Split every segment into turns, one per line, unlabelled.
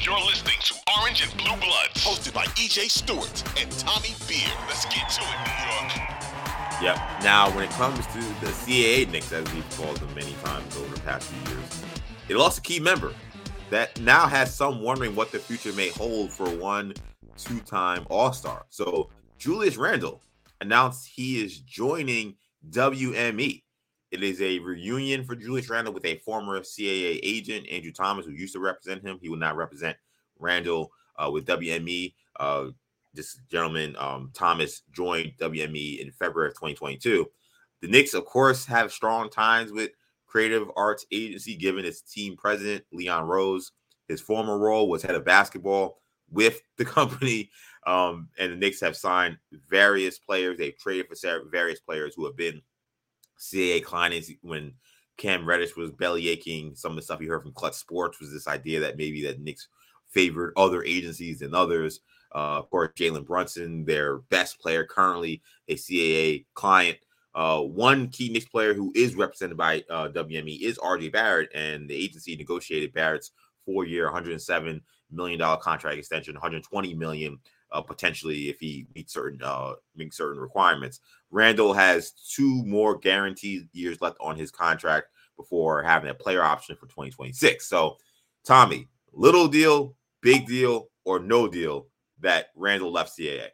You're listening to Orange and Blue Bloods, hosted by EJ Stewart and Tommy Beer. Let's get to it, New York.
Yep. Now, when it comes to the CAA Knicks, as we've called them many times over the past few years, it lost a key member that now has some wondering what the future may hold for one two-time All-Star. So Julius Randle announced he is joining WME. It is a reunion for Julius Randle with a former CAA agent, Andrew Thomas, who used to represent him. He will not represent Randle uh, with WME. Uh, this gentleman, um, Thomas, joined WME in February of 2022. The Knicks, of course, have strong ties with Creative Arts Agency, given its team president, Leon Rose. His former role was head of basketball with the company. Um, and the Knicks have signed various players. They've traded for various players who have been CAA clients when Cam Reddish was belly aching. Some of the stuff he heard from Clutch Sports was this idea that maybe that Knicks favored other agencies than others. Uh, of course, Jalen Brunson, their best player, currently a CAA client. Uh, one key Knicks player who is represented by uh, WME is RJ Barrett, and the agency negotiated Barrett's four-year, 107 million dollar contract extension, 120 million uh, potentially if he meets certain uh, meets certain requirements. Randle has two more guaranteed years left on his contract before having a player option for 2026. So, Tommy, little deal, big deal, or no deal that Randle left CAA.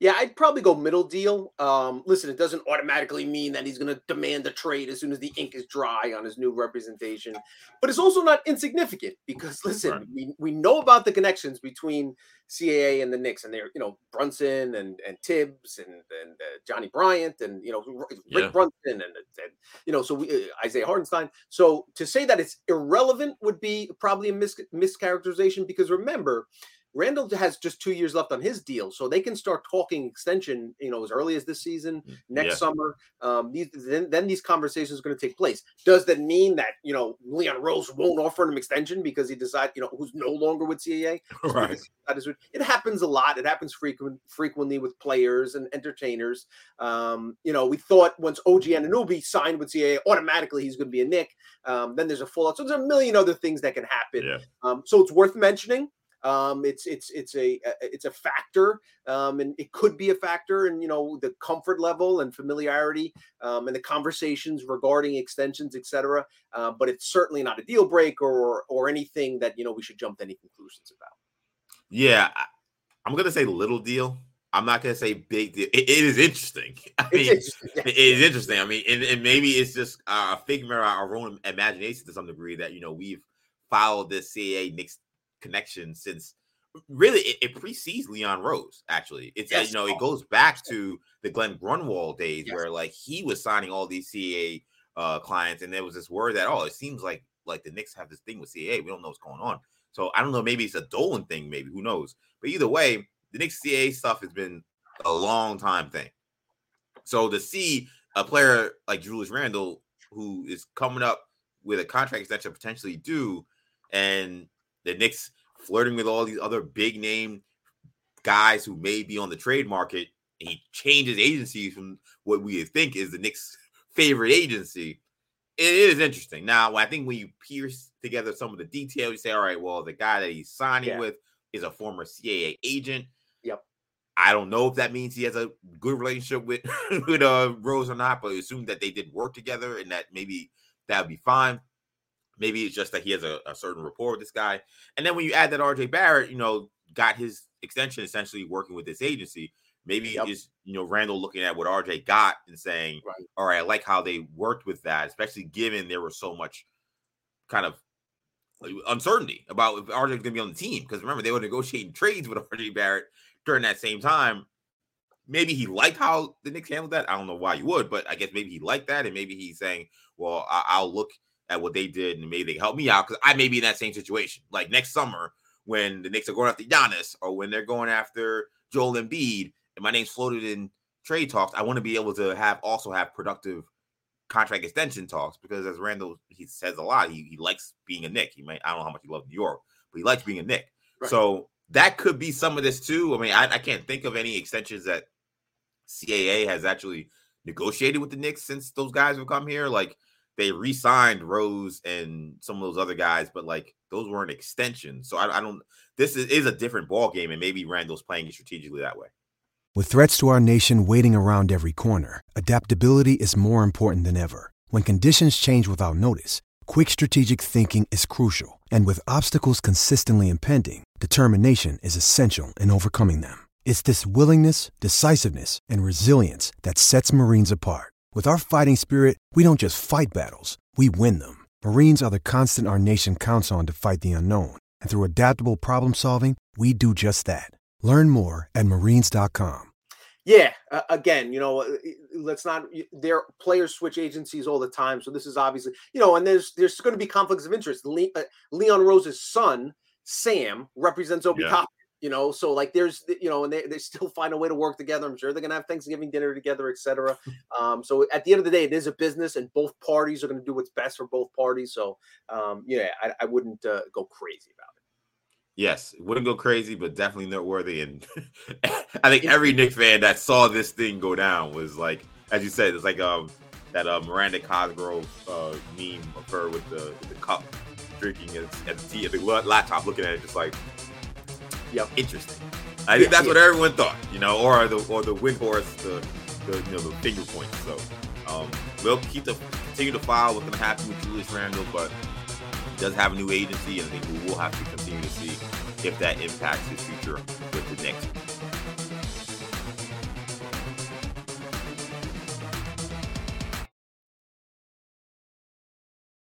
Yeah, I'd probably go middle deal. Um, listen, it doesn't automatically mean that he's going to demand a trade as soon as the ink is dry on his new representation, but it's also not insignificant because listen, right. we, we know about the connections between CAA and the Knicks, and they're you know Brunson and and Thibs and and uh, Johnnie Bryant and you know Rick yeah. Brunson and, and, you know so we, uh, Isaiah Hartenstein. So to say that it's irrelevant would be probably a mis- mischaracterization because remember Randle has just two years left on his deal, so they can start talking extension, you know, as early as this season, mm, next yeah. summer. Um, these then, then these conversations are going to take place. Does that mean that you know Leon Rose won't offer him extension because he decides, you know, who's no longer with CAA?
Right.
It happens a lot. It happens frequent frequently with players and entertainers. Um, you know, we thought once OG Anunoby signed with CAA, automatically he's going to be a Knick. Um, then there's a fallout. So there's a million other things that can happen.
Yeah.
Um, so it's worth mentioning. Um, it's it's it's a it's a factor, um, and it could be a factor And you know the comfort level and familiarity um, and the conversations regarding extensions, etc. Uh, but it's certainly not a deal breaker or or anything that you know we should jump to any conclusions about.
Yeah, I'm gonna say little deal. I'm not gonna say big deal. it, it is interesting. I mean, interesting. it is interesting. I mean, and, and maybe it's just a figment of our own imagination to some degree that you know we've followed this CAA Knicks connection since really it, it precedes Leon Rose. Actually, it's yes. you know it goes back to the Glenn Grunwald days yes. where like he was signing all these CAA uh, clients, and there was this word that oh, it seems like like the Knicks have this thing with CAA. We don't know what's going on. So I don't know. Maybe it's a Dolan thing. Maybe who knows? But either way, the Knicks CAA stuff has been a long time thing. So to see a player like Julius Randle who is coming up with a contract extension potentially due, and the Knicks flirting with all these other big name guys who may be on the trade market. he changes agencies from what we think is the Knicks' favorite agency. It is interesting. Now, I think when you pierce together some of the details, you say, all right, well, the guy that he's signing yeah. with is a former CAA agent.
Yep.
I don't know if that means he has a good relationship with with uh, Rose or not, but assume that they did work together and that maybe that would be fine. Maybe it's just that he has a, a certain rapport with this guy. And then when you add that RJ Barrett, you know, got his extension essentially working with this agency. Maybe yep. is you know Randle looking at what RJ got and saying, right. "All right, I like how they worked with that, especially given there was so much kind of uncertainty about if RJ is going to be on the team. Because remember, they were negotiating trades with RJ Barrett during that same time. Maybe he liked how the Knicks handled that. I don't know why you would, but I guess maybe he liked that, and maybe he's saying, "Well, I- will look at what they did, and maybe they help me out because I may be in that same situation. Like next summer, when the Knicks are going after Giannis, or when they're going after Joel Embiid, and my name's floated in trade talks, I want to be able to have also have productive contract extension talks because as Randle he says a lot, he, he likes being a Knick. He might I don't know how much he loves New York, but he likes being a Knick. Right. So that could be some of this too. I mean, I, I can't think of any extensions that CAA has actually negotiated with the Knicks since those guys have come here. Like they re-signed Rose and some of those other guys, but like those weren't extensions. So I, I don't. This is, is a different ball game, and maybe Randle's playing strategically that way.
With threats to our nation waiting around every corner, adaptability is more important than ever. When conditions change without notice, quick strategic thinking is crucial. And with obstacles consistently impending, determination is essential in overcoming them. It's this willingness, decisiveness, and resilience that sets Marines apart. With our fighting spirit, we don't just fight battles, we win them. Marines are the constant our nation counts on to fight the unknown. And through adaptable problem solving, we do just that. Learn more at marines.com.
Yeah, uh, again, you know, uh, let's not. Their players switch agencies all the time, so this is obviously, you know, and there's there's going to be conflicts of interest. Le, uh, Leon Rose's son, Sam, represents Obi yeah. You know, so like there's, you know, and they, they still find a way to work together. I'm sure they're gonna have Thanksgiving dinner together, etc. Um, so at the end of the day, it is a business, and both parties are going to do what's best for both parties. So, um, yeah, I, I wouldn't uh, go crazy about it.
Yes, wouldn't go crazy, but definitely noteworthy. And I think every Knick fan that saw this thing go down was like, as you said, it's like um that uh, Miranda Cosgrove uh, meme of her with the, with the cup drinking at, at the tea at the laptop, looking at it just like,
yep,
interesting. I think yeah, that's yeah. what everyone thought, you know, or the or the wind horse, the, the you know the finger point. So um, we'll keep the continue to file what's going to happen with Julius Randle, but he does have a new agency, and I think we will have to continue to see if that impacts his future with the Knicks.